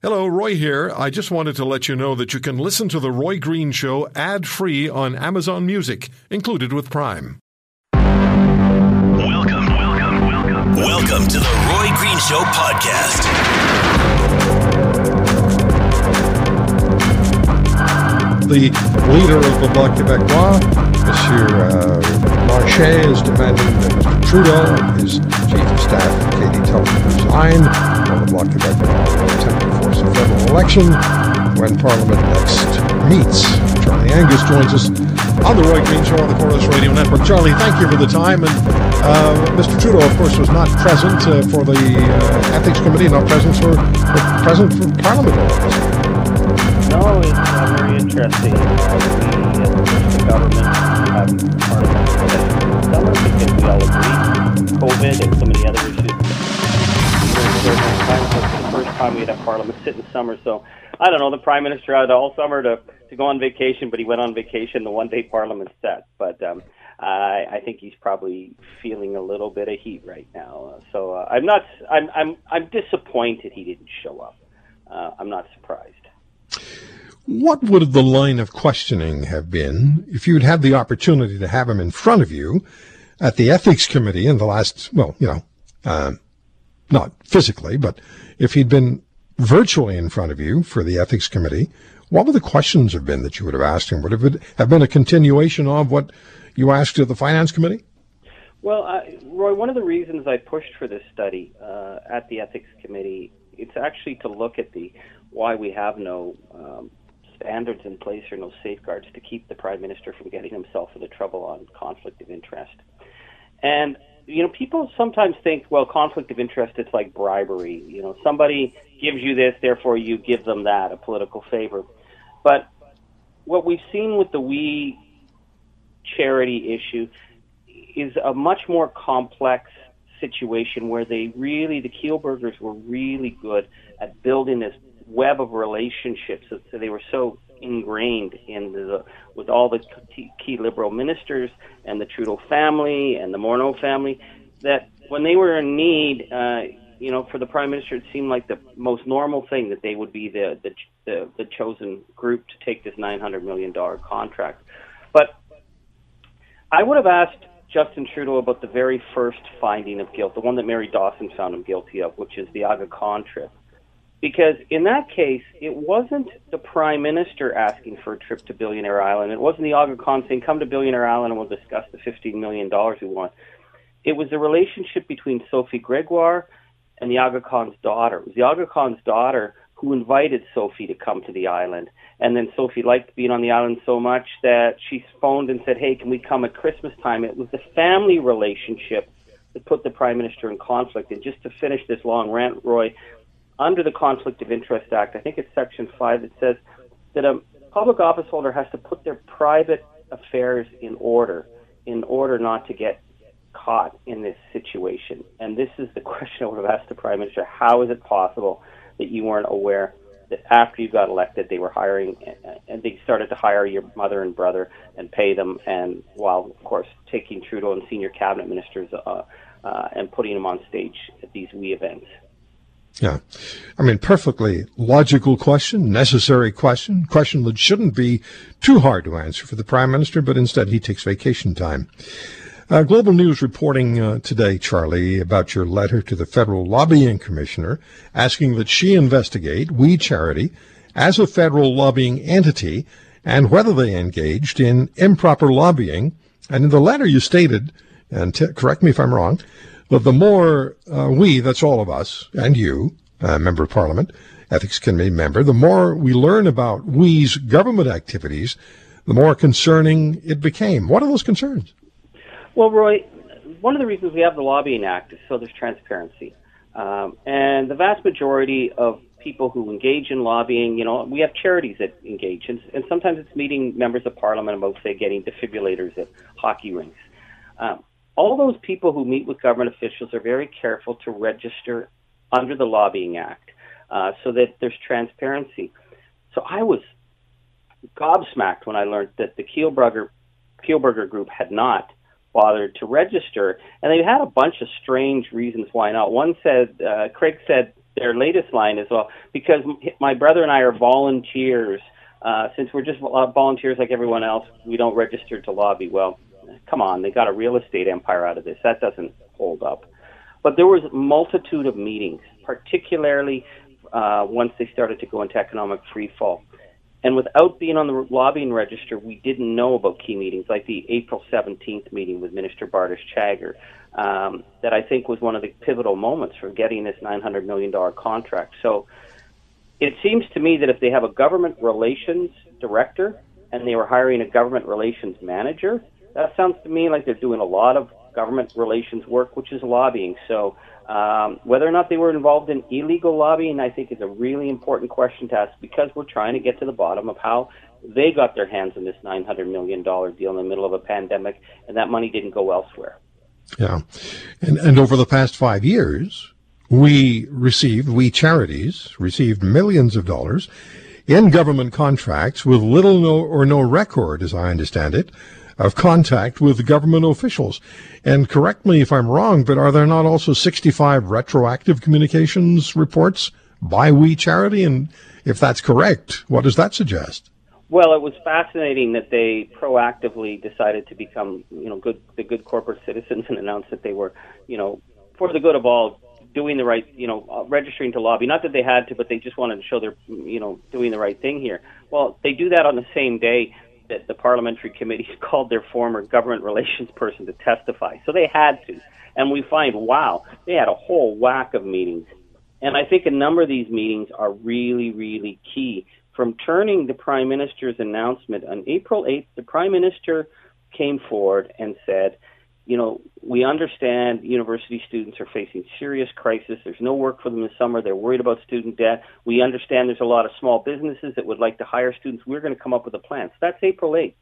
Hello, Roy here. I just wanted to let you know that you can listen to The Roy Green Show ad free on Amazon Music, included with Prime. Welcome, welcome, welcome. Welcome to the Roy Green Show podcast. The leader of the Bloc Québécois, Monsieur uh, Blanchet, is demanding that Mr. Trudeau and his chief of staff, Katie Telford, resign, while the Bloc Québécois attempt a federal election when Parliament next meets. Charlie Angus joins us on the Roy Green Show on the Corus Radio Network. Charlie, thank you for the time. And uh, Mr. Trudeau, of course, was not present uh, for the uh, Ethics Committee, not present for, for present for Parliament. No, it's uh, very interesting. Uh, the government, have Parliament summer because we all agree COVID and so many other issues. Time, the first time we had a Parliament sit in summer. So I don't know. The Prime Minister had all summer to to go on vacation, but he went on vacation the one day Parliament set. But um, I, I think he's probably feeling a little bit of heat right now. So uh, I'm not. I'm I'm I'm disappointed he didn't show up. Uh, I'm not surprised. What would the line of questioning have been if you'd had the opportunity to have him in front of you at the ethics committee in the last, well, you know, um, not physically, but if he'd been virtually in front of you for the ethics committee, what would the questions have been that you would have asked him? Would it have been a continuation of what you asked of the finance committee? Well, uh, Roy, one of the reasons I pushed for this study uh, at the ethics committee, it's actually to look at the why we have no um, standards in place or no safeguards to keep the prime minister from getting himself into trouble on conflict of interest. And you know, people sometimes think, well, conflict of interest, it's like bribery. You know, somebody gives you this, therefore you give them that, a political favor. But what we've seen with the We charity issue is a much more complex situation where they really, the Kielburgers were really good at building this web of relationships. So they were so ingrained in the with all the key liberal ministers and the Trudeau family and the Morneau family that when they were in need, uh, you know, for the prime minister, it seemed like the most normal thing that they would be the the the, the chosen group to take this nine hundred million dollar contract. But I would have asked Justin Trudeau about the very first finding of guilt, the one that Mary Dawson found him guilty of, which is the Aga Khan trip. Because in that case, it wasn't the prime minister asking for a trip to Billionaire Island. It wasn't the Aga Khan saying, "Come to Billionaire Island and we'll discuss the fifteen million dollars we want." It was the relationship between Sophie Gregoire and the Aga Khan's daughter. It was the Aga Khan's daughter who invited Sophie to come to the island. And then Sophie liked being on the island so much that she phoned and said, Hey, can we come at Christmas time? It was the family relationship that put the Prime Minister in conflict. And just to finish this long rant, Roy, under the Conflict of Interest Act, I think it's Section 5 that says that a public office holder has to put their private affairs in order in order not to get caught in this situation? And this is the question I would have asked the Prime Minister. How is it possible that you weren't aware that after you got elected, they were hiring and they started to hire your mother and brother and pay them, and while, of course, taking Trudeau and senior cabinet ministers uh, uh, and putting them on stage at these We events? Yeah. I mean, perfectly logical question, necessary question, question that shouldn't be too hard to answer for the Prime Minister, but instead he takes vacation time. Uh, Global News reporting uh, today, Charlie, about your letter to the federal lobbying commissioner asking that she investigate We Charity as a federal lobbying entity and whether they engaged in improper lobbying. And in the letter you stated, and t- correct me if I'm wrong, that the more uh, we, that's all of us, and you, uh, member of parliament, ethics committee member, the more we learn about we's government activities, the more concerning it became. What are those concerns? Well, Roy, one of the reasons we have the Lobbying Act is so there's transparency. Um, and the vast majority of people who engage in lobbying, you know, we have charities that engage, and, and sometimes it's meeting members of parliament about, say, getting defibrillators at hockey rinks. Um, all those people who meet with government officials are very careful to register under the Lobbying Act uh, so that there's transparency. So I was gobsmacked when I learned that the Kielburger, Kielburger Group had not bothered to register. And they had a bunch of strange reasons why not. One said, uh, Craig said their latest line as well because my brother and I are volunteers. Uh, since we're just volunteers like everyone else, we don't register to lobby. Well, come on, they got a real estate empire out of this. That doesn't hold up. But there was a multitude of meetings, particularly uh, once they started to go into economic freefall. And without being on the lobbying register, we didn't know about key meetings like the April 17th meeting with Minister Bardish Chagger, um, that I think was one of the pivotal moments for getting this $900 million contract. So it seems to me that if they have a government relations director and they were hiring a government relations manager, that sounds to me like they're doing a lot of government relations work, which is lobbying. So um, whether or not they were involved in illegal lobbying, I think, is a really important question to ask because we're trying to get to the bottom of how they got their hands on this $900 million deal in the middle of a pandemic, and that money didn't go elsewhere. Yeah. And, and over the past five years, we received, we charities received millions of dollars in government contracts with little no, or no record, as I understand it, of contact with government officials. And correct me if I'm wrong, but are there not also 65 retroactive communications reports by We Charity? And if that's correct, what does that suggest? Well, it was fascinating that they proactively decided to become, you know, good the good corporate citizens and announced that they were, you know, for the good of all, doing the right, you know, uh, registering to lobby. Not that they had to, but they just wanted to show they're, you know, doing the right thing here. Well, they do that on the same day that the parliamentary committees called their former government relations person to testify. So they had to. And we find, wow, they had a whole whack of meetings. And I think a number of these meetings are really, really key. From turning the Prime Minister's announcement on April 8th, the Prime Minister came forward and said, you know, we understand university students are facing serious crisis. There's no work for them this summer. They're worried about student debt. We understand there's a lot of small businesses that would like to hire students. We're going to come up with a plan. So that's April 8th.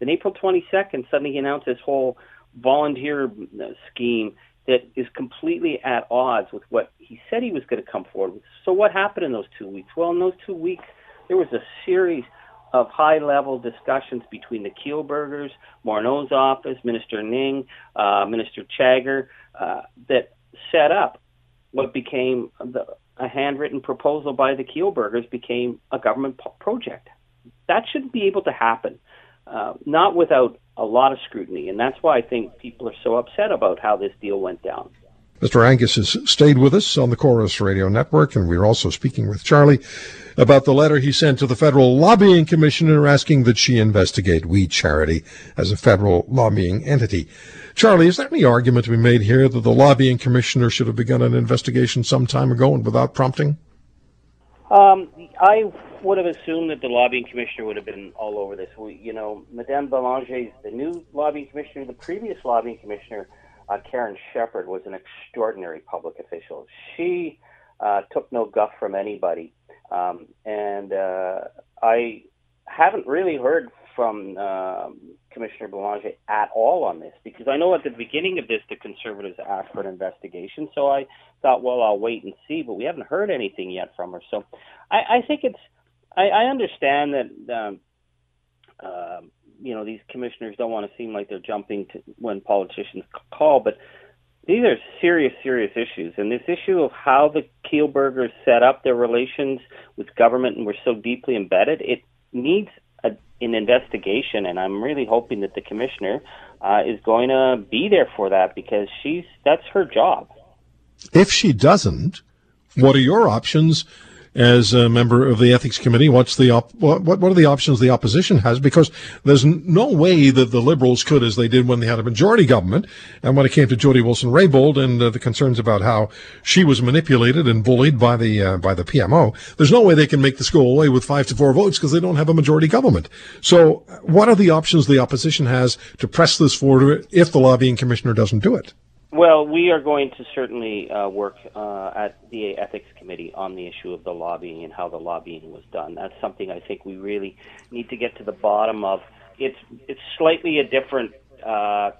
Then April 22nd, suddenly he announced this whole volunteer uh, scheme that is completely at odds with what he said he was going to come forward with. So what happened in those two weeks? Well, in those two weeks, there was a series of high level discussions between the Kielburgers, Morneau's office, Minister Ning, uh, Minister Chagger, uh, that set up what became the, a handwritten proposal by the Kielburgers became a government po- project. That shouldn't be able to happen, uh, not without a lot of scrutiny. And that's why I think people are so upset about how this deal went down. Mr. Angus has stayed with us on the Corus Radio Network, and we're also speaking with Charlie about the letter he sent to the Federal Lobbying Commissioner asking that she investigate We Charity as a federal lobbying entity. Charlie, is there any argument to be made here that the Lobbying Commissioner should have begun an investigation some time ago and without prompting? Um, I would have assumed that the lobbying commissioner would have been all over this. We, you know, Madame Belanger is the new lobbying commissioner. The previous lobbying commissioner uh, Karen Shepherd was an extraordinary public official. She uh, took no guff from anybody, um, and uh, I haven't really heard from um, Commissioner Belanger at all on this because I know at the beginning of this the Conservatives asked for an investigation, so I thought, well, I'll wait and see, but we haven't heard anything yet from her. So I, I think it's I, I understand that. Um, uh, you know these commissioners don't want to seem like they're jumping to when politicians call, but these are serious, serious issues. And this issue of how the Kielburgers set up their relations with government and were so deeply embedded, it needs a, an investigation. And I'm really hoping that the commissioner uh, is going to be there for that because she's that's her job. If she doesn't, what are your options as a member of the ethics committee, what's the op- what what are the options the opposition has? Because there's no way that the liberals could, as they did when they had a majority government, and when it came to Jody Wilson-Raybould and uh, the concerns about how she was manipulated and bullied by the uh, by the PMO, there's no way they can make this go away with five to four votes because they don't have a majority government. So, what are the options the opposition has to press this forward if the lobbying commissioner doesn't do it? Well, we are going to certainly uh, work uh, at the Ethics Committee on the issue of the lobbying and how the lobbying was done. That's something I think we really need to get to the bottom of. It's it's slightly a different uh,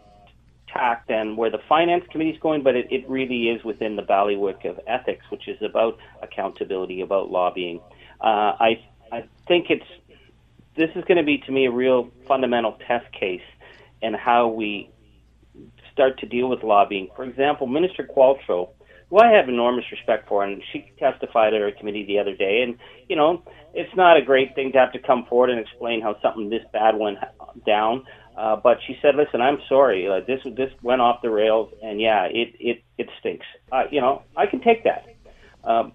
tack than where the Finance Committee is going, but it, it really is within the ballywick of ethics, which is about accountability, about lobbying. Uh, I I think it's this is going to be to me a real fundamental test case in how we start to deal with lobbying. For example, Minister Qualtrough who I have enormous respect for, and she testified at our committee the other day. And you know, it's not a great thing to have to come forward and explain how something this bad went down. Uh, but she said, "Listen, I'm sorry. Uh, this this went off the rails, and yeah, it it it stinks. Uh, you know, I can take that." Um,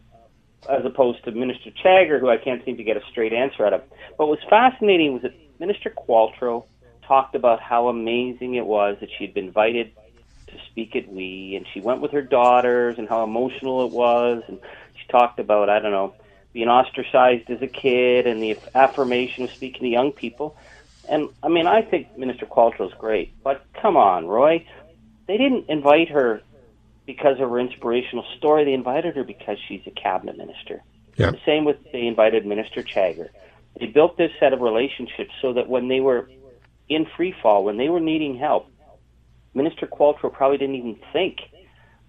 as opposed to Minister Chagger, who I can't seem to get a straight answer out of. But what was fascinating was that Minister Qualtrough talked about how amazing it was that she'd been invited to speak at We, and she went with her daughters, and how emotional it was, and she talked about I don't know being ostracized as a kid, and the affirmation of speaking to young people. And I mean, I think Minister Qualtrough is great, but come on, Roy, they didn't invite her because of her inspirational story. They invited her because she's a cabinet minister. Yep. The same with they invited Minister Chagger. They built this set of relationships so that when they were in free fall, when they were needing help, Minister Qualtrough probably didn't even think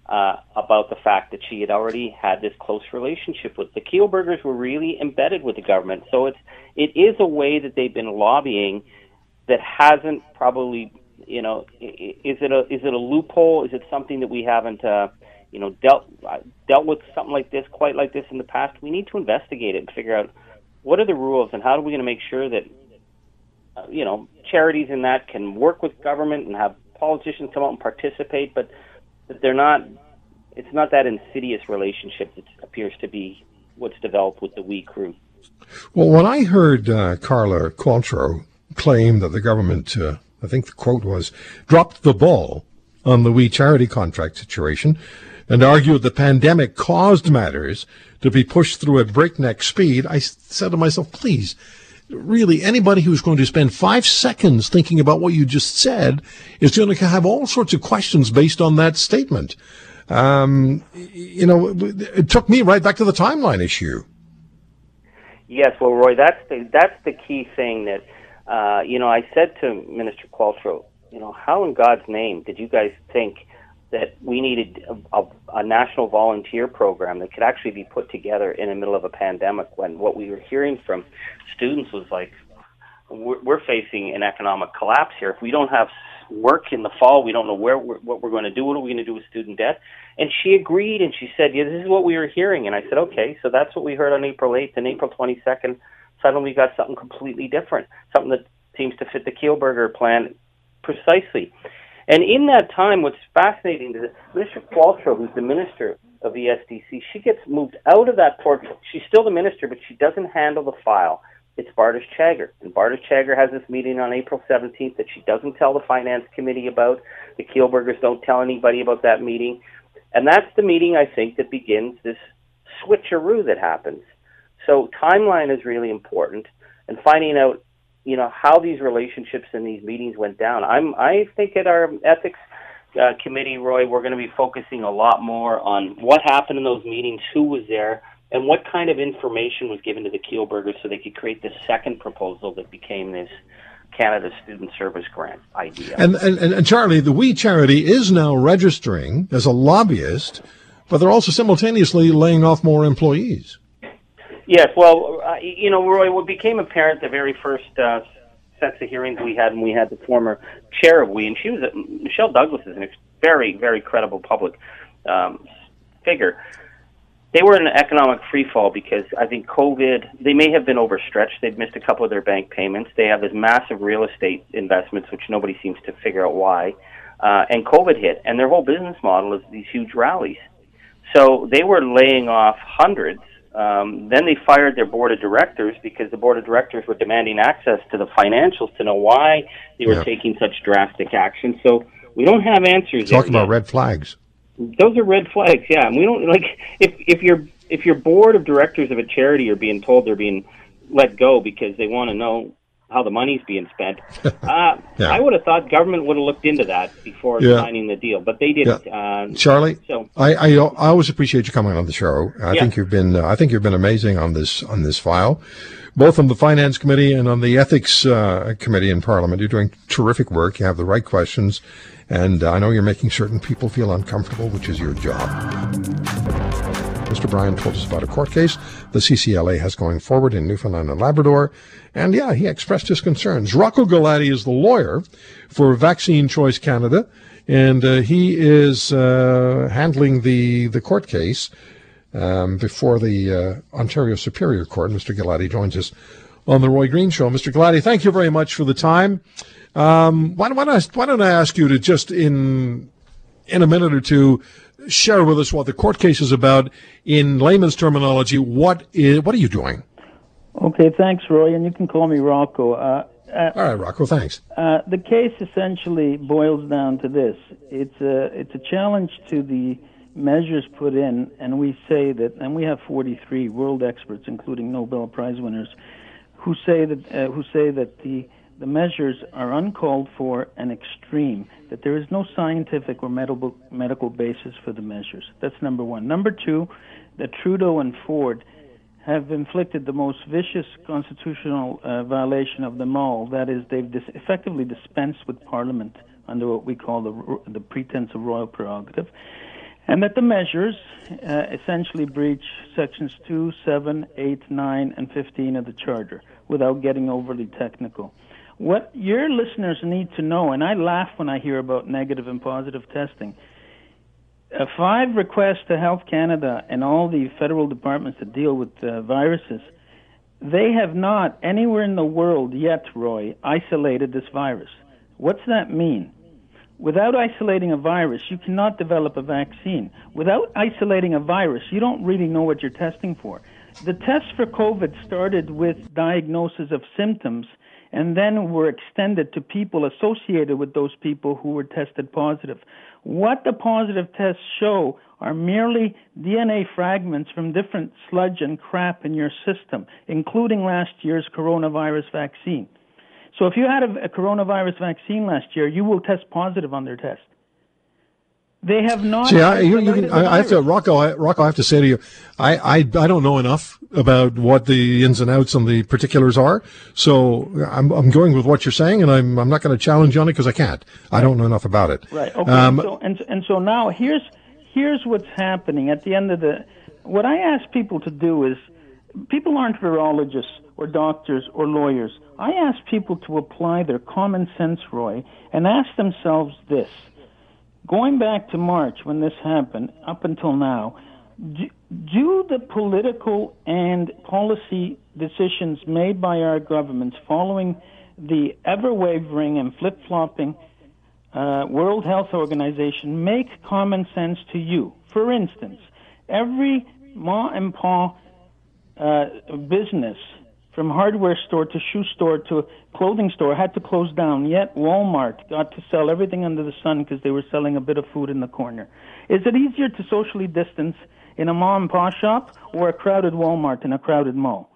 uh, about the fact that she had already had this close relationship with the Kielburgers were really embedded with the government. So it's it is a way that they've been lobbying that hasn't probably you know is it a is it a loophole? Is it something that we haven't uh, you know dealt uh, dealt with something like this quite like this in the past? We need to investigate it and figure out what are the rules and how are we going to make sure that you know charities in that can work with government and have politicians come out and participate, but that they're not. It's not that insidious relationship that appears to be what's developed with the We crew. Well, when I heard uh, Carla Qualtrough claim that the government, uh, I think the quote was, dropped the ball on the We charity contract situation and argued the pandemic caused matters to be pushed through at breakneck speed, I said to myself, please, really anybody who's going to spend five seconds thinking about what you just said is going to have all sorts of questions based on that statement. Um, you know, it took me right back to the timeline issue. Yes, well, Roy, that's the that's the key thing that uh, you know. I said to Minister Qualtrough, you know, how in God's name did you guys think that we needed a, a, a, national volunteer program that could actually be put together in the middle of a pandemic when what we were hearing from students was like, we're, we're facing an economic collapse here. If we don't have work in the fall, we don't know where we're, what we're going to do. What are we going to do with student debt? And she agreed and she said, yeah, this is what we were hearing. And I said, okay, so that's what we heard on April 8th and April 22nd. Suddenly we got something completely different, something that seems to fit the Kielburger plan precisely. And in that time, what's fascinating is Mr. Qualtrough, who's the minister of ESDC, she gets moved out of that portfolio. She's still the minister, but she doesn't handle the file. It's Bardish Chagger. And Bardish Chagger has this meeting on April 17th that she doesn't tell the finance committee about. The Kielburgers don't tell anybody about that meeting. And that's the meeting, I think, that begins this switcheroo that happens. So timeline is really important. And finding out you know how these relationships and these meetings went down. I'm I think at our ethics uh, committee, Roy, we're going to be focusing a lot more on what happened in those meetings, who was there, and what kind of information was given to the Kielburgers so they could create this second proposal that became this Canada Student Service Grant idea. And, and, and Charlie, the We Charity is now registering as a lobbyist, but they're also simultaneously laying off more employees. Yes, well, uh, you know, Roy, what became apparent the very first uh, sets of hearings we had when we had the former chair of we, and she was a, Michelle Douglas is a very, very credible public um, figure. They were in an economic freefall because I think COVID. They may have been overstretched. They'd missed a couple of their bank payments. They have this massive real estate investments, which nobody seems to figure out why. Uh, and COVID hit, and their whole business model is these huge rallies. So they were laying off hundreds um, then they fired their board of directors because the board of directors were demanding access to the financials to know why they were yeah. taking such drastic action. So we don't have answers. Talk about yet. red flags. Those are red flags. Yeah, and we don't like if if your if your board of directors of a charity are being told they're being let go because they want to know how the money's being spent. Uh, yeah. I would have thought government would have looked into that before yeah. signing the deal, but they didn't. Yeah. Uh, Charlie, so I, I, I always appreciate you coming on the show. I think you've been uh, I think you've been amazing on this on this file, both on the finance committee and on the ethics uh, committee in Parliament. You're doing terrific work. You have the right questions, and I know you're making certain people feel uncomfortable, which is your job. Mr. Bryant told us about a court case the CCLA has going forward in Newfoundland and Labrador. And yeah, he expressed his concerns. Rocco Galati is the lawyer for Vaccine Choice Canada. and uh, he is uh, handling the the court case um, before the uh, Ontario Superior Court. Mr. Galati joins us on the Roy Green Show. Mr. Galati, thank you very much for the time. Um, why, why, don't I, why don't I ask you to just in in a minute or two share with us what the court case is about in layman's terminology. What is what are you doing? Okay, thanks, Roy, and you can call me Rocco. Uh, uh, All right, Rocco, thanks. Uh, the case essentially boils down to this: it's a it's a challenge to the measures put in, and we say that, and we have 43 world experts, including Nobel Prize winners, who say that uh, who say that the the measures are uncalled for and extreme, that there is no scientific or medical, medical basis for the measures. That's number one. Number two, that Trudeau and Ford have inflicted the most vicious constitutional uh, violation of them all. That is, they've dis- effectively dispensed with Parliament under what we call the, the pretense of royal prerogative. And that the measures uh, essentially breach sections 2, 7, 8, 9, and 15 of the Charter without getting overly technical. What your listeners need to know, and I laugh when I hear about negative and positive testing. Uh, five requests to Health Canada and all the federal departments that deal with uh, viruses, they have not anywhere in the world yet, Roy, isolated this virus. What's that mean? Without isolating a virus, you cannot develop a vaccine. Without isolating a virus, you don't really know what you're testing for. The tests for COVID started with diagnosis of symptoms and then were extended to people associated with those people who were tested positive. What the positive tests show are merely DNA fragments from different sludge and crap in your system, including last year's coronavirus vaccine. So if you had a, a coronavirus vaccine last year, you will test positive on their test. They have not. See, I, you, you can, I, I, have to, Rocco. I, Rocco, I have to say to you, I, I, I don't know enough about what the ins and outs and the particulars are. So I'm, I'm going with what you're saying, and I'm, I'm not going to challenge you on it because I can't. I don't know enough about it. Right. Okay. Um, so, and and so now here's here's what's happening at the end of the. What I ask people to do is, people aren't virologists or doctors or lawyers. I ask people to apply their common sense, Roy, and ask themselves this going back to March when this happened, up until now, do, do the political and policy decisions made by our governments following the ever wavering and flip flopping uh, World Health Organization make common sense to you? For instance, every ma and pa uh, business from hardware store to shoe store to clothing store had to close down. Yet Walmart got to sell everything under the sun because they were selling a bit of food in the corner. Is it easier to socially distance in a mom and pop shop or a crowded Walmart in a crowded mall?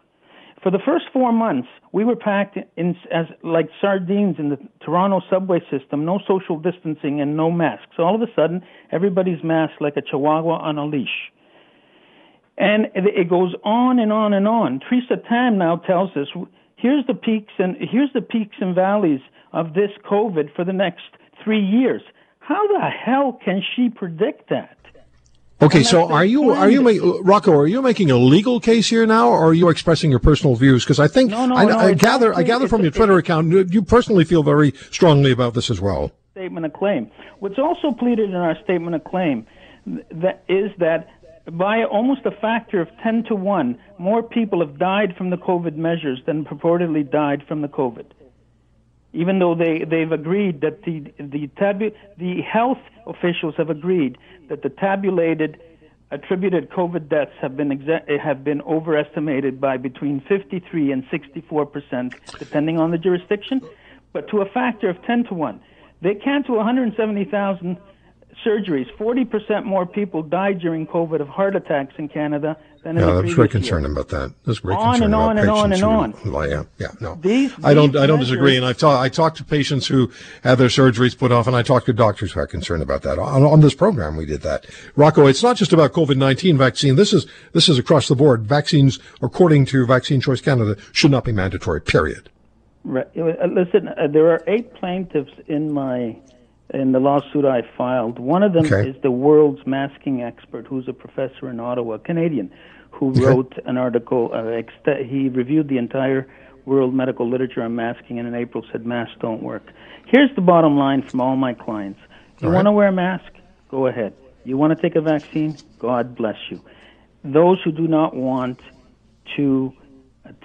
For the first four months, we were packed in as like sardines in the Toronto subway system, no social distancing and no masks. All of a sudden, everybody's masked like a chihuahua on a leash. And it goes on and on and on. Theresa Tam now tells us here's the peaks and here's the peaks and valleys of this COVID for the next three years. How the hell can she predict that? Okay, so are you are you ma- Rocco? Are you making a legal case here now, or are you expressing your personal views? Because I think no, no, I, no, I gather I gather from your Twitter account you personally feel very strongly about this as well. Statement of claim. What's also pleaded in our statement of claim that is that by almost a factor of 10 to 1, more people have died from the COVID measures than purportedly died from the COVID. Even though they, they've agreed that the, the, tabu- the health officials have agreed that the tabulated attributed COVID deaths have been, exa- have been overestimated by between 53 and 64 percent, depending on the jurisdiction, but to a factor of 10 to 1. They can't do 170,000 surgeries. 40% more people died during COVID of heart attacks in Canada than in yeah, the previous very concerned year. about that. That's very on concerned and on and on and on. Who, yeah, yeah, no. These, I don't, these I don't measures, disagree. And I've talked, I talked to patients who had their surgeries put off, and I talked to doctors who are concerned about that. On, on this program, we did that. Rocco, it's not just about COVID-19 vaccine. This is, this is across the board. Vaccines, according to Vaccine Choice Canada, should not be mandatory, period. Right. Listen, uh, there are eight plaintiffs in my in the lawsuit I filed. One of them okay. is the world's masking expert, who's a professor in Ottawa, Canadian, who wrote an article. Uh, ext- he reviewed the entire world medical literature on masking, and in April said masks don't work. Here's the bottom line from all my clients: You want to wear a mask? Go ahead. You want to take a vaccine? God bless you. Those who do not want to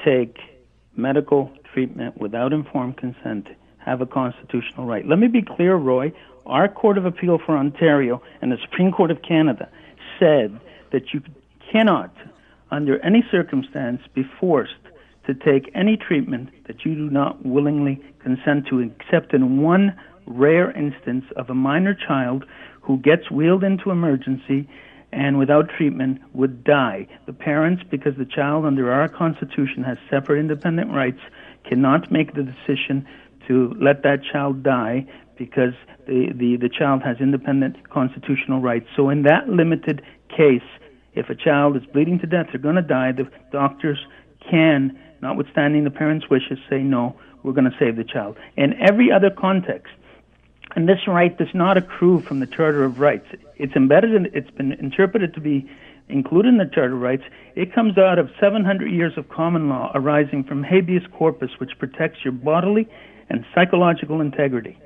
take medical treatment without informed consent have a constitutional right. Let me be clear, Roy. Our Court of Appeal for Ontario and the Supreme Court of Canada said that you cannot, under any circumstance, be forced to take any treatment that you do not willingly consent to, except in one rare instance of a minor child who gets wheeled into emergency and without treatment would die. The parents, because the child under our Constitution has separate independent rights, cannot make the decision to let that child die because the, the, the child has independent constitutional rights. So, in that limited case, if a child is bleeding to death, they're going to die, the doctors can, notwithstanding the parents' wishes, say, no, we're going to save the child. In every other context, and this right does not accrue from the Charter of Rights. It's embedded in, it's been interpreted to be included in the Charter of Rights. It comes out of 700 years of common law arising from habeas corpus, which protects your bodily and psychological integrity.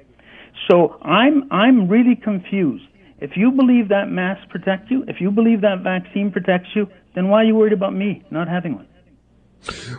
So I'm, I'm really confused. If you believe that masks protect you, if you believe that vaccine protects you, then why are you worried about me not having one?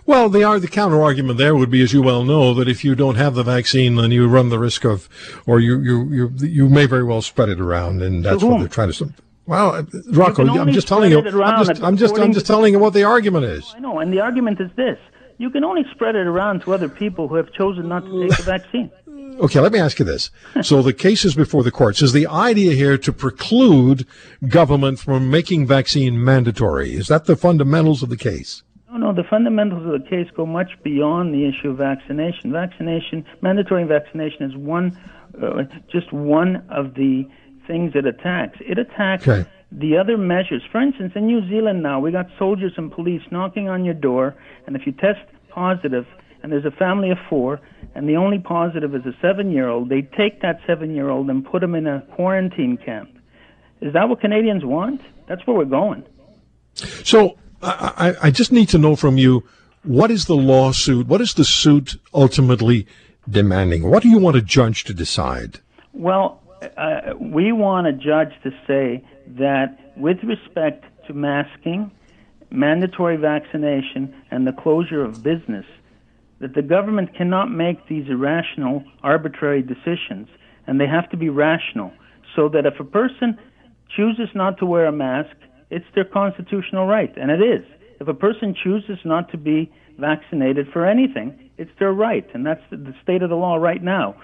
Well, the, the counter argument there would be, as you well know, that if you don't have the vaccine, then you run the risk of, or you you you, you may very well spread it around, and that's what they're trying to. Well, uh, Rocco, I'm just telling you. I'm just, I'm just, I'm just telling you what the argument is. I know, and the argument is this: you can only spread it around to other people who have chosen not to take the vaccine. Okay, let me ask you this. So the case is before the courts. Is the idea here to preclude government from making vaccine mandatory? Is that the fundamentals of the case? No, no, the fundamentals of the case go much beyond the issue of vaccination. Vaccination, mandatory vaccination is one, uh, just one of the things it attacks. It attacks okay. The other measures. For instance, in New Zealand now, we got soldiers and police knocking on your door, and if you test positive, and there's a family of four, and the only positive is a seven-year-old, they take that seven-year-old and put him in a quarantine camp. Is that what Canadians want? That's where we're going. So I, I just need to know from you what is the lawsuit? What is the suit ultimately demanding? What do you want a judge to decide? Well, uh, we want a judge to say that with respect to masking, mandatory vaccination, and the closure of business, that the government cannot make these irrational, arbitrary decisions, and they have to be rational. So that if a person chooses not to wear a mask, it's their constitutional right, and it is. If a person chooses not to be vaccinated for anything, it's their right, and that's the state of the law right now.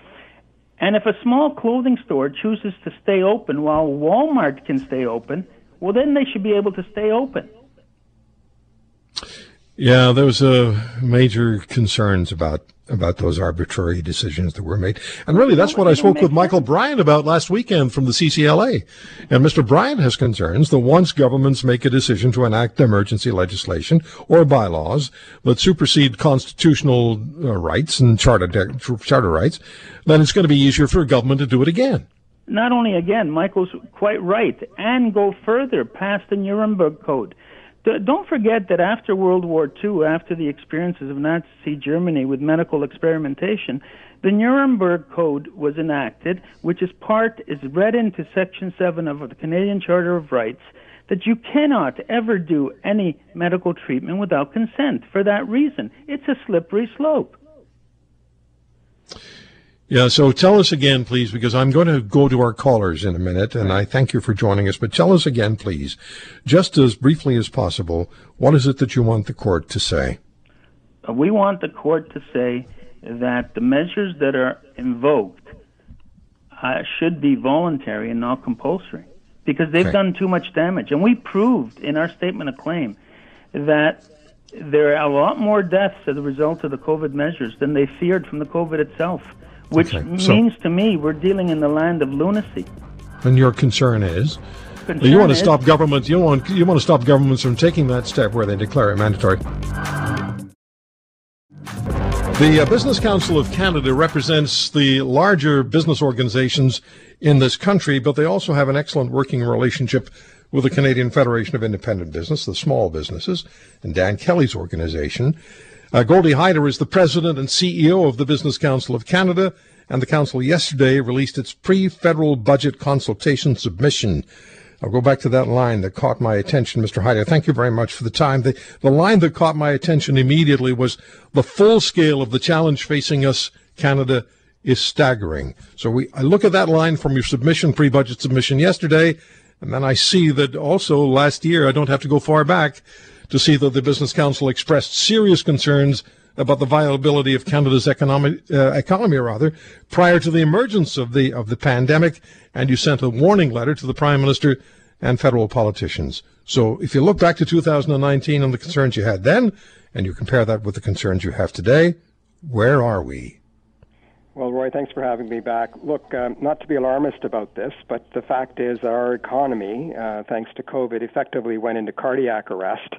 And if a small clothing store chooses to stay open while Walmart can stay open, well, then they should be able to stay open. Yeah, there was uh, major concerns about about those arbitrary decisions that were made. And really, that's what I spoke with Michael Bryant about last weekend from the CCLA. And Mr. Bryant has concerns that once governments make a decision to enact emergency legislation or bylaws that supersede constitutional uh, rights and charter, charter rights, then it's going to be easier for a government to do it again. Not only again, Michael's quite right, and go further past the Nuremberg Code don't forget that after World War II, after the experiences of Nazi Germany with medical experimentation, the Nuremberg Code was enacted, which is part is read into Section 7 of the Canadian Charter of Rights that you cannot ever do any medical treatment without consent. For that reason, it's a slippery slope. Yeah, so tell us again, please, because I'm going to go to our callers in a minute, and I thank you for joining us. But tell us again, please, just as briefly as possible, what is it that you want the court to say? Uh, we want the court to say that the measures that are invoked uh, should be voluntary and not compulsory because they've okay. done too much damage. And we proved in our statement of claim that there are a lot more deaths as a result of the COVID measures than they feared from the COVID itself which okay. so, means to me we're dealing in the land of lunacy. And your concern is? Concern you want to is, stop governments. You want you want to stop governments from taking that step where they declare it mandatory. The uh, Business Council of Canada represents the larger business organizations in this country, but they also have an excellent working relationship with the Canadian Federation of Independent Business, the small businesses, and Dan Kelly's organization. Uh, Goldie Hyder is the president and CEO of the Business Council of Canada, and the Council yesterday released its pre federal budget consultation submission. I'll go back to that line that caught my attention, Mr. Hyder. Thank you very much for the time. The, the line that caught my attention immediately was the full scale of the challenge facing us, Canada, is staggering. So we, I look at that line from your submission, pre-budget submission yesterday, and then I see that also last year, I don't have to go far back to see that the Business Council expressed serious concerns about the viability of Canada's economic uh, economy, rather, prior to the emergence of the of the pandemic, and you sent a warning letter to the Prime Minister and federal politicians. So, if you look back to 2019 and the concerns you had then, and you compare that with the concerns you have today, where are we? Well, Roy, thanks for having me back. Look, um, not to be alarmist about this, but the fact is our economy, uh, thanks to COVID, effectively went into cardiac arrest.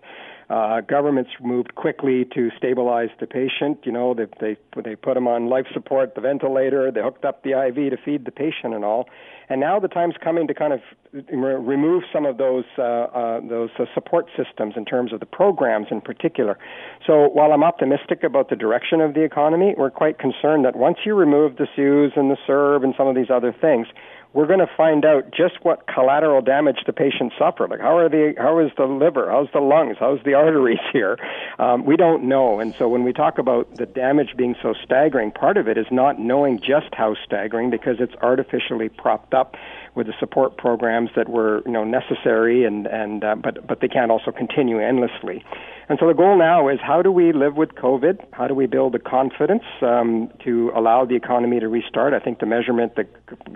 Uh, governments moved quickly to stabilize the patient. You know, they, they they put them on life support, the ventilator. They hooked up the IV to feed the patient and all. And now the time's coming to kind of re- remove some of those uh, uh, those uh, support systems in terms of the programs in particular. So while I'm optimistic about the direction of the economy, we're quite concerned that once you remove the CEWS and the CERB and some of these other things, we're going to find out just what collateral damage the patient suffered. Like how are the how is the liver? How's the lungs? How's the arteries here? Um, we don't know. And so when we talk about the damage being so staggering, part of it is not knowing just how staggering because it's artificially propped up with the support programs that were you know necessary and and uh, but but they can't also continue endlessly. And so the goal now is how do we live with COVID? How do we build the confidence um, to allow the economy to restart? I think the measurement that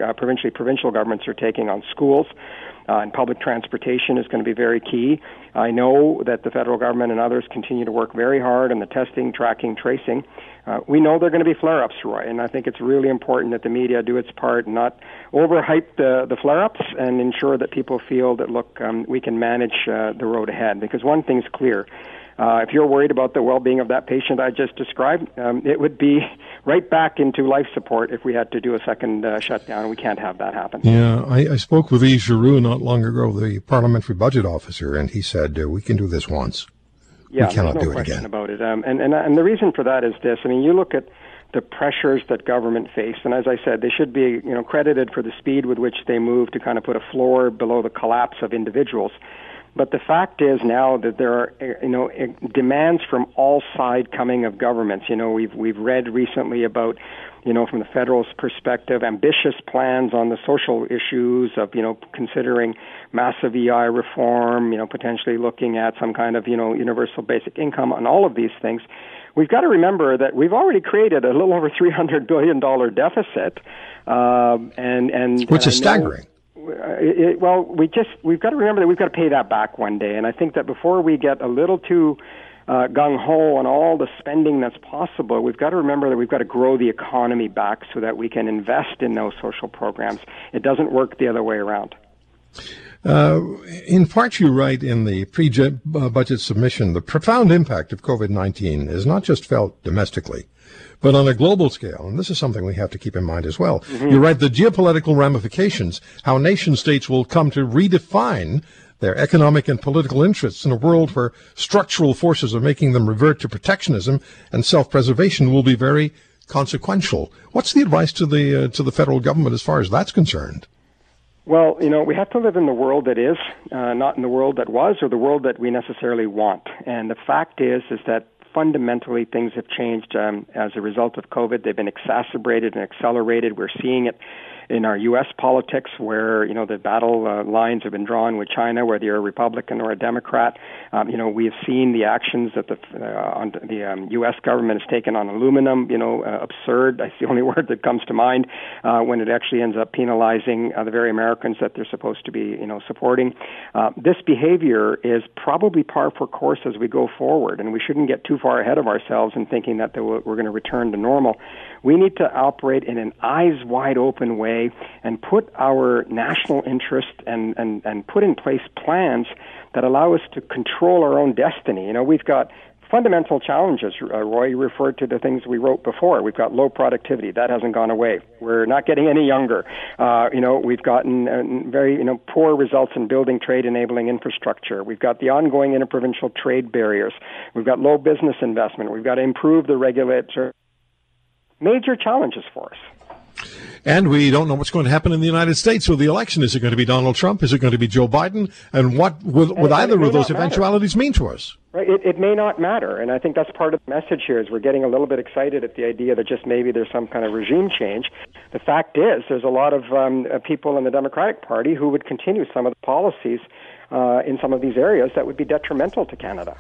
uh, provincially provincial governments are taking on schools uh, and public transportation is going to be very key. I know that the federal government and others continue to work very hard on the testing, tracking, tracing. Uh, we know there are going to be flare-ups, Roy, and I think it's really important that the media do its part, and not overhype the, the flare-ups, and ensure that people feel that look, um, we can manage uh, the road ahead. Because one thing's clear: uh, if you're worried about the well-being of that patient I just described, um, it would be right back into life support if we had to do a second uh, shutdown. We can't have that happen. Yeah, I, I spoke with Yves Giroux not long ago, the parliamentary budget officer, and he said uh, we can do this once. Yeah, we cannot no do it question again. about it. Um, and, and and the reason for that is this. I mean, you look at the pressures that government face, and as I said, they should be you know credited for the speed with which they move to kind of put a floor below the collapse of individuals. But the fact is now that there are, you know, demands from all side coming of governments. You know, we've we've read recently about, you know, from the federal perspective, ambitious plans on the social issues of, you know, considering massive EI reform. You know, potentially looking at some kind of, you know, universal basic income on all of these things. We've got to remember that we've already created a little over three hundred billion dollar deficit, um, and and which and is staggering. It, it, well, we just we've got to remember that we've got to pay that back one day, and I think that before we get a little too uh, gung ho on all the spending that's possible, we've got to remember that we've got to grow the economy back so that we can invest in those social programs. It doesn't work the other way around. Uh, in part, you write in the pre-budget submission, the profound impact of COVID-19 is not just felt domestically, but on a global scale. And this is something we have to keep in mind as well. You write the geopolitical ramifications, how nation states will come to redefine their economic and political interests in a world where structural forces are making them revert to protectionism and self-preservation will be very consequential. What's the advice to the uh, to the federal government as far as that's concerned? Well, you know, we have to live in the world that is, uh, not in the world that was, or the world that we necessarily want. And the fact is, is that fundamentally things have changed um, as a result of COVID. They've been exacerbated and accelerated. We're seeing it in our U.S. politics, where you know the battle uh, lines have been drawn with China, whether you're a Republican or a Democrat. Um, you know we have seen the actions that the uh, the um, U.S. government has taken on aluminum. You know, uh, absurd. That's the only word that comes to mind uh, when it actually ends up penalizing uh, the very Americans that they're supposed to be you know supporting. Uh, this behavior is probably par for course as we go forward, and we shouldn't get too far ahead of ourselves in thinking that we're going to return to normal. We need to operate in an eyes wide open way and put our national interest and, and, and put in place plans that allow us to control our own destiny. You know, we've got fundamental challenges. Uh, Roy referred to the things we wrote before. We've got low productivity. That hasn't gone away. We're not getting any younger. Uh, you know, we've gotten uh, very, you know, poor results in building trade enabling infrastructure. We've got the ongoing interprovincial trade barriers. We've got low business investment. We've got to improve the regulator major challenges for us. And we don't know what's going to happen in the United States with the election. Is it going to be Donald Trump? Is it going to be Joe Biden? And what would, would either of those eventualities mean to us? Right. It, it may not matter. And I think that's part of the message here is we're getting a little bit excited at the idea that just maybe there's some kind of regime change. The fact is there's a lot of um, uh, people in the Democratic Party who would continue some of the policies uh, in some of these areas that would be detrimental to Canada.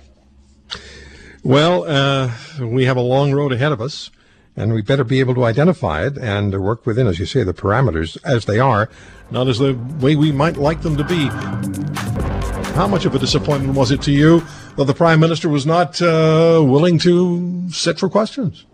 Well, uh, we have a long road ahead of us and we better be able to identify it and work within, as you say, the parameters as they are, not as the way we might like them to be. How much of a disappointment was it to you that the Prime Minister was not uh, willing to sit for questions?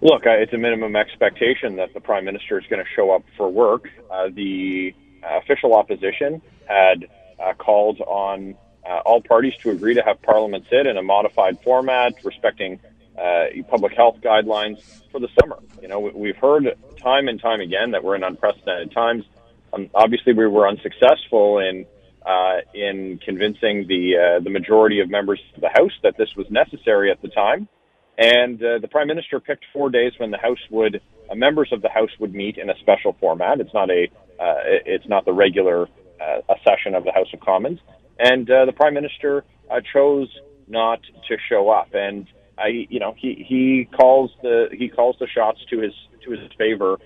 Look, it's a minimum expectation that the Prime Minister is going to show up for work. Uh, the official opposition had uh, called on uh, all parties to agree to have Parliament sit in a modified format, respecting uh, public health guidelines for the summer. You know, we've heard time and time again that we're in unprecedented times. Um, obviously, we were unsuccessful in uh, in convincing the uh, the majority of members of the House that this was necessary at the time. And uh, the Prime Minister picked four days when the House would uh, members of the House would meet in a special format. It's not a uh, it's not the regular a session of the House of Commons. And the Prime Minister chose not to show up. And I, you know, he he calls the he calls the shots to his to his favor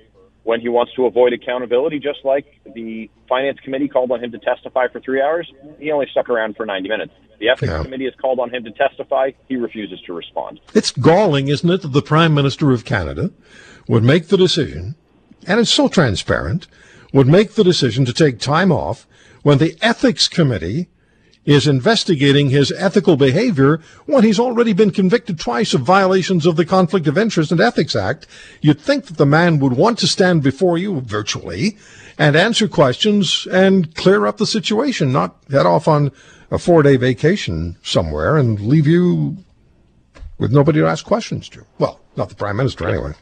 when he wants to avoid accountability. Just like the finance committee called on him to testify for three hours, he only stuck around for ninety minutes. The ethics yeah. committee has called on him to testify. He refuses to respond. It's galling, isn't it, that the prime minister of Canada would make the decision, and it's so transparent, would make the decision to take time off when the ethics committee is investigating his ethical behavior when he's already been convicted twice of violations of the Conflict of Interest and Ethics Act. You'd think that the man would want to stand before you virtually and answer questions and clear up the situation, not head off on a four day vacation somewhere and leave you with nobody to ask questions to. Well, not the Prime Minister anyway.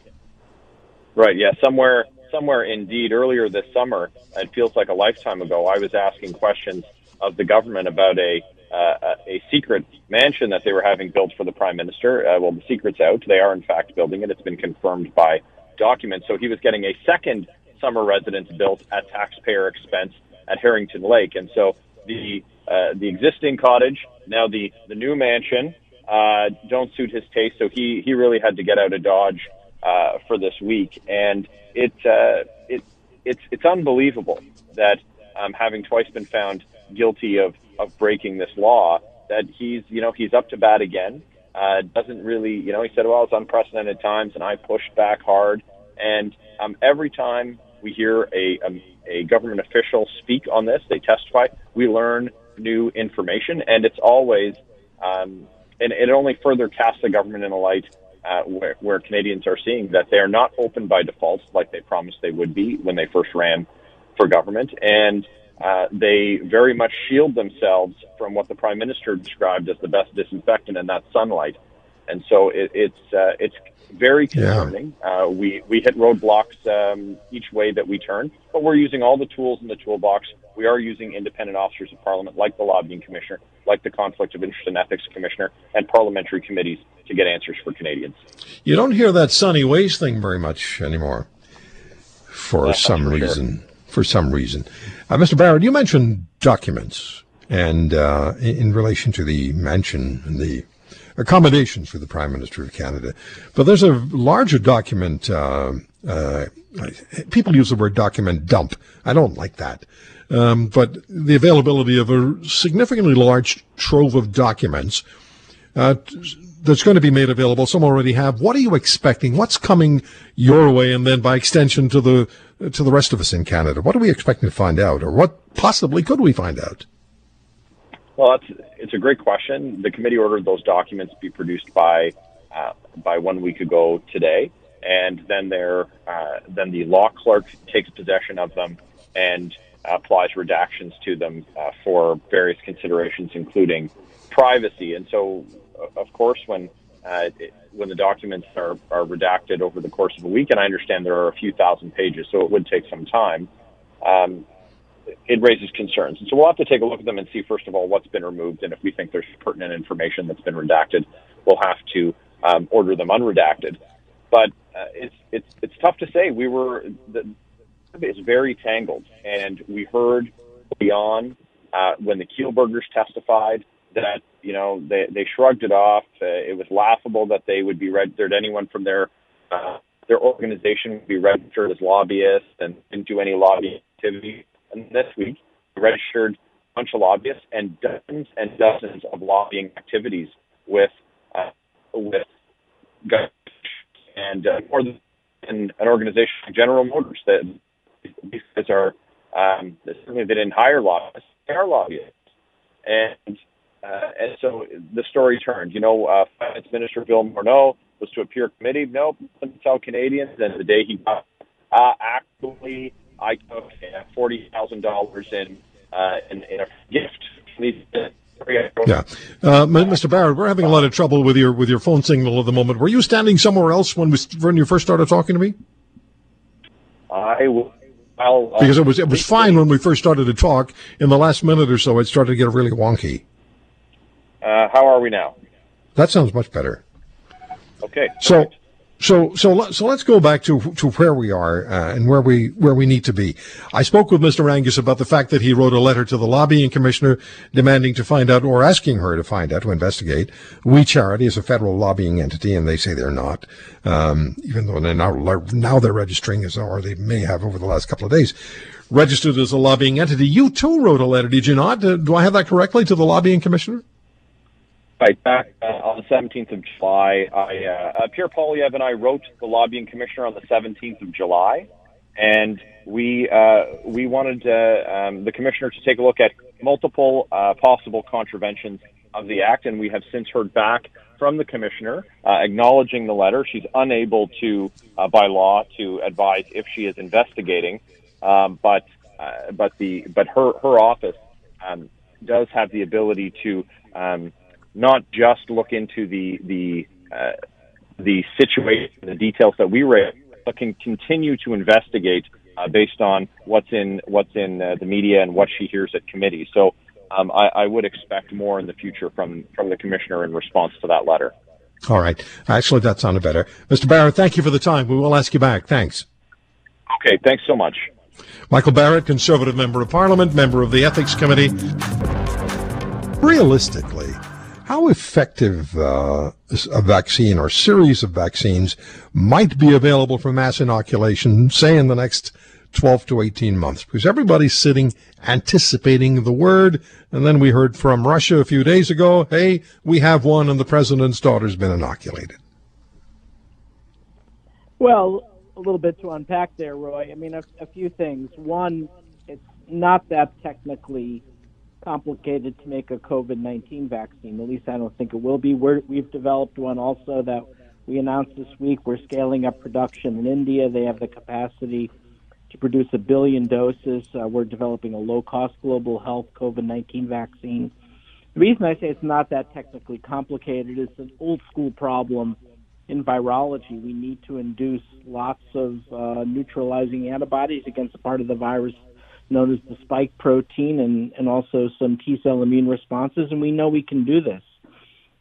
Right, yeah, somewhere somewhere indeed earlier this summer, it feels like a lifetime ago, I was asking questions of the government about a uh, a secret mansion that they were having built for the prime minister. Uh, well, the secret's out. They are in fact building it. It's been confirmed by documents. So he was getting a second summer residence built at taxpayer expense at Harrington Lake. And so the uh, the existing cottage, now the the new mansion, uh, don't suit his taste. So he he really had to get out of Dodge uh, for this week. And it uh, it it's it's unbelievable that um, having twice been found guilty of, of breaking this law, that he's, you know, he's up to bat again. Uh, doesn't really, you know, he said, well, it's unprecedented times and I pushed back hard. And um, every time we hear a, a, a government official speak on this, they testify, we learn new information. And it's always, um, and it only further casts the government in a light uh, where, where Canadians are seeing that they are not open by default like they promised they would be when they first ran for government. And uh, they very much shield themselves from what the prime minister described as the best disinfectant, and that's sunlight. And so it, it's uh, it's very concerning. Yeah. Uh, we we hit roadblocks um, each way that we turn, but we're using all the tools in the toolbox. We are using independent officers of parliament, like the lobbying commissioner, like the conflict of interest and ethics commissioner, and parliamentary committees to get answers for Canadians. You don't hear that sunny Ways thing very much anymore, for That's some reason. Sure for some reason. Uh, Mr. Barrett, you mentioned documents and uh, in, relation to the mansion and the accommodations for the Prime Minister of Canada. But there's a larger document. Uh, uh, people use the word document dump. I don't like that. Um, but the availability of a significantly large trove of documents uh, that's going to be made available. Some already have. What are you expecting? What's coming your way, and then by extension to the to the rest of us in Canada? What are we expecting to find out, or what possibly could we find out? Well, it's it's a great question. The committee ordered those documents be produced by uh, by one week ago today, and then there uh, then the law clerk takes possession of them and applies redactions to them uh, for various considerations, including privacy. And so of course, when uh, when the documents are, are redacted over the course of a week, and I understand there are a few thousand pages, so it would take some time. Um, it raises concerns, and so we'll have to take a look at them and see first of all what's been removed, and if we think there's pertinent information that's been redacted, we'll have to um, order them unredacted. But it's it's it's tough to say. We were the, it's very tangled, and we heard beyond uh, when the Kielburgers testified that you know they they shrugged it off. Uh, it was laughable that they would be registered. Anyone from their uh, their organization would be registered as lobbyists and didn't do any lobbying activity. And this week, registered a bunch of lobbyists and dozens and dozens of lobbying activities with uh, with and uh, more than an organization like General Motors that these guys are um, certainly they didn't hire lobbyists, they are lobbyists, and uh, and so the story turned. You know, uh, Finance Minister Bill Morneau was to appear committee. Nope, tell Canadians. And the day he got uh, actually, I took uh, forty thousand dollars in, uh, in in a gift. Yeah, uh, Mr. Barrett, we're having a lot of trouble with your with your phone signal at the moment. Were you standing somewhere else when we, when you first started talking to me? I well, uh, because it was it was fine when we first started to talk. In the last minute or so, it started to get really wonky. Uh, how are we now? That sounds much better. Okay. So, perfect. so, so, so let's go back to to where we are uh, and where we where we need to be. I spoke with Mr. Angus about the fact that he wrote a letter to the lobbying commissioner demanding to find out or asking her to find out to investigate. We Charity is a federal lobbying entity, and they say they're not, um, even though they're now now they're registering as or they may have over the last couple of days registered as a lobbying entity. You too wrote a letter, did you not? Do I have that correctly to the lobbying commissioner? Right back uh, on the 17th of July, I, uh, uh, Pierre Poilievre and I wrote the lobbying commissioner on the 17th of July, and we uh, we wanted uh, um, the commissioner to take a look at multiple possible contraventions of the act, and we have since heard back from the commissioner uh, acknowledging the letter. She's unable to, uh, by law, to advise if she is investigating, um, but uh, but the but her her office um, does have the ability to. Um, not just look into the the uh, the situation, the details that we raise, but can continue to investigate uh, based on what's in what's in uh, the media and what she hears at committee. So um, I, I, would expect more in the future from from the commissioner in response to that letter. All right. Actually, that sounded better, Mr. Barrett. Thank you for the time. We will ask you back. Thanks. Okay. Thanks so much. Michael Barrett, Conservative Member of Parliament, member of the Ethics Committee. Realistically, how effective uh, a vaccine or series of vaccines might be available for mass inoculation, say in the next 12 to 18 months? Because everybody's sitting anticipating the word. And then we heard from Russia a few days ago, hey, we have one and the president's daughter's been inoculated. Well, a little bit to unpack there, Roy. I mean, a, a few things. One, it's not that technically complicated to make a COVID 19 vaccine. At least I don't think it will be. we have developed one also that we announced this week. We're scaling up production in India. They have the capacity to produce a billion doses. Uh, we're developing a low cost global health COVID 19 vaccine. The reason I say it's not that technically complicated is an old school problem in virology. We need to induce lots of uh, neutralizing antibodies against a part of the virus known as the spike protein and, and also some T cell immune responses, and we know we can do this.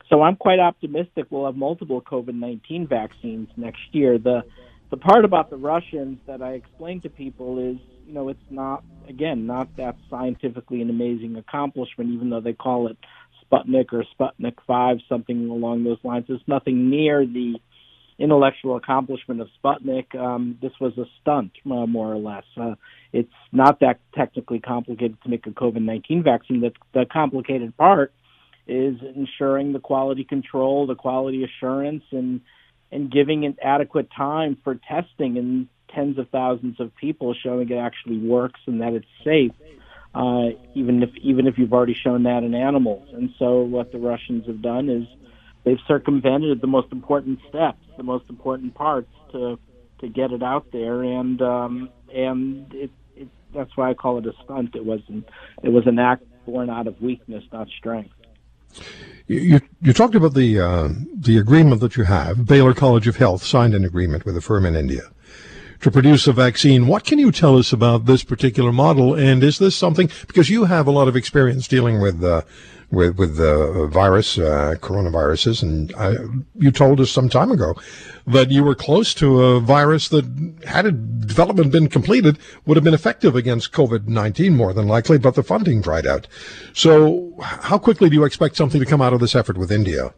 So I'm quite optimistic we'll have multiple COVID 19 vaccines next year. The the part about the Russians that I explain to people is, you know, it's not again not that scientifically an amazing accomplishment, even though they call it Sputnik or Sputnik Five, something along those lines. It's nothing near the intellectual accomplishment of Sputnik. Um, this was a stunt, uh, more or less. Uh, it's not that technically complicated to make a COVID 19 vaccine. The, the complicated part is ensuring the quality control, the quality assurance, and and giving it adequate time for testing in tens of thousands of people, showing it actually works and that it's safe, uh, even if even if you've already shown that in animals. And so, what the Russians have done is they've circumvented the most important steps, the most important parts to to get it out there, and um, and it, that's why I call it a stunt. It wasn't. It was an act born out of weakness, not strength. You, you talked about the uh, the agreement that you have. Baylor College of Health signed an agreement with a firm in India to produce a vaccine. What can you tell us about this particular model? And is this something because you have a lot of experience dealing with uh, with with the virus, uh, coronaviruses, and uh, you told us some time ago that you were close to a virus that, had development been completed, would have been effective against COVID nineteen more than likely, but the funding dried out. So, how quickly do you expect something to come out of this effort with India?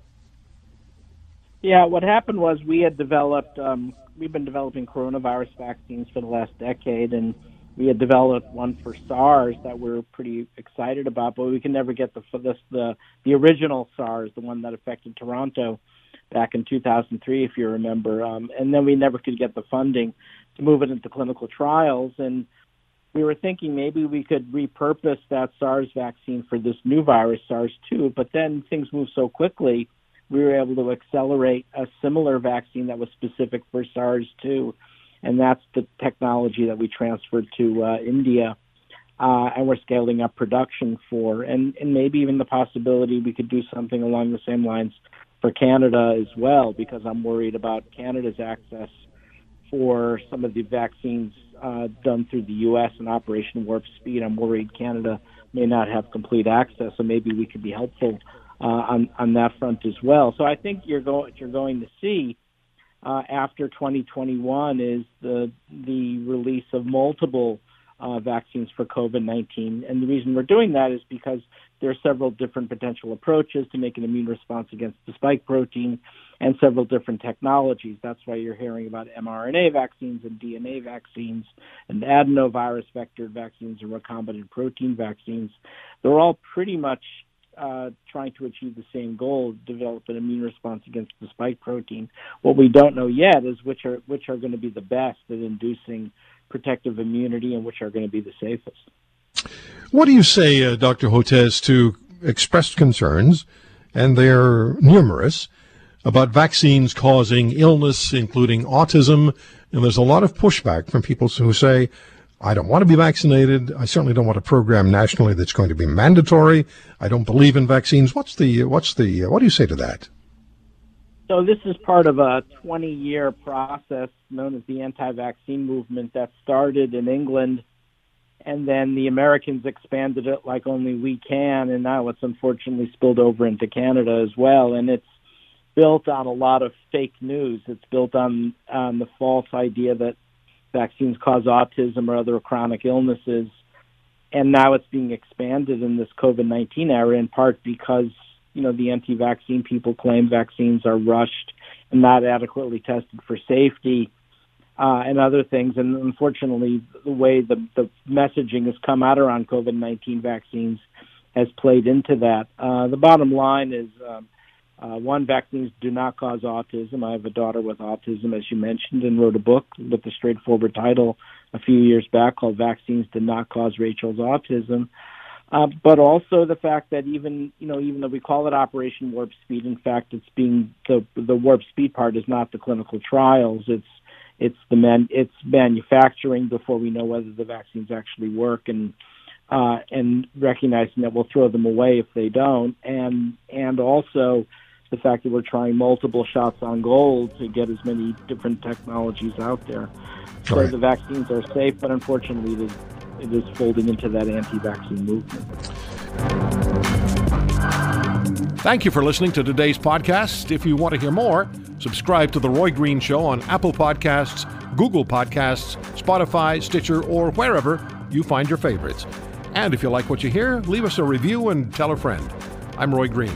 Yeah, what happened was we had developed. Um, we've been developing coronavirus vaccines for the last decade, and we had developed one for SARS that we're pretty excited about, but we can never get the this, the the original SARS, the one that affected Toronto back in 2003, if you remember. Um, and then we never could get the funding to move it into clinical trials, and we were thinking maybe we could repurpose that SARS vaccine for this new virus, SARS-2. But then things moved so quickly, we were able to accelerate a similar vaccine that was specific for SARS-2 and that's the technology that we transferred to uh, India, uh, and we're scaling up production for, and, and maybe even the possibility we could do something along the same lines for Canada as well, because I'm worried about Canada's access for some of the vaccines uh, done through the U.S. and Operation Warp Speed. I'm worried Canada may not have complete access, so maybe we could be helpful uh, on on that front as well. So I think you're going you're going to see uh, after 2021 is the the release of multiple uh, vaccines for COVID-19. And the reason we're doing that is because there are several different potential approaches to make an immune response against the spike protein and several different technologies. That's why you're hearing about mRNA vaccines and DNA vaccines and adenovirus vector vaccines and recombinant protein vaccines. They're all pretty much uh, trying to achieve the same goal, develop an immune response against the spike protein. What we don't know yet is which are which are going to be the best at inducing protective immunity and which are going to be the safest. What do you say, uh, Dr. Hotez, to expressed concerns, and they're numerous, about vaccines causing illness, including autism? And there's a lot of pushback from people who say, I don't want to be vaccinated. I certainly don't want a program nationally that's going to be mandatory. I don't believe in vaccines. What's the what's the uh, what do you say to that? So this is part of a 20-year process known as the anti-vaccine movement that started in England and then the Americans expanded it like only we can and now it's unfortunately spilled over into Canada as well and it's built on a lot of fake news. It's built on on the false idea that vaccines cause autism or other chronic illnesses. And now it's being expanded in this COVID 19 era in part because, you know, the anti vaccine people claim vaccines are rushed and not adequately tested for safety uh, and other things. And unfortunately, the way the, the messaging has come out around COVID 19 vaccines has played into that. Uh, the bottom line is um, uh, one, vaccines do not cause autism. I have a daughter with autism, as you mentioned, and wrote a book with a straightforward title a few years back called "Vaccines Did Not Cause Rachel's Autism." Uh, but also the fact that even you know even though we call it Operation Warp Speed, in fact it's being the the warp speed part is not the clinical trials. It's it's the man it's manufacturing before we know whether the vaccines actually work and uh, and recognizing that we'll throw them away if they don't, and and also the fact that we're trying multiple shots on goal to get as many different technologies out there. So right. the vaccines are safe, but unfortunately, it is, it is folding into that anti-vaccine movement. Thank you for listening to today's podcast. If you want to hear more, subscribe to The Roy Green Show on Apple Podcasts, Google Podcasts, Spotify, Stitcher, or wherever you find your favorites. And if you like what you hear, leave us a review and tell a friend. I'm Roy Green.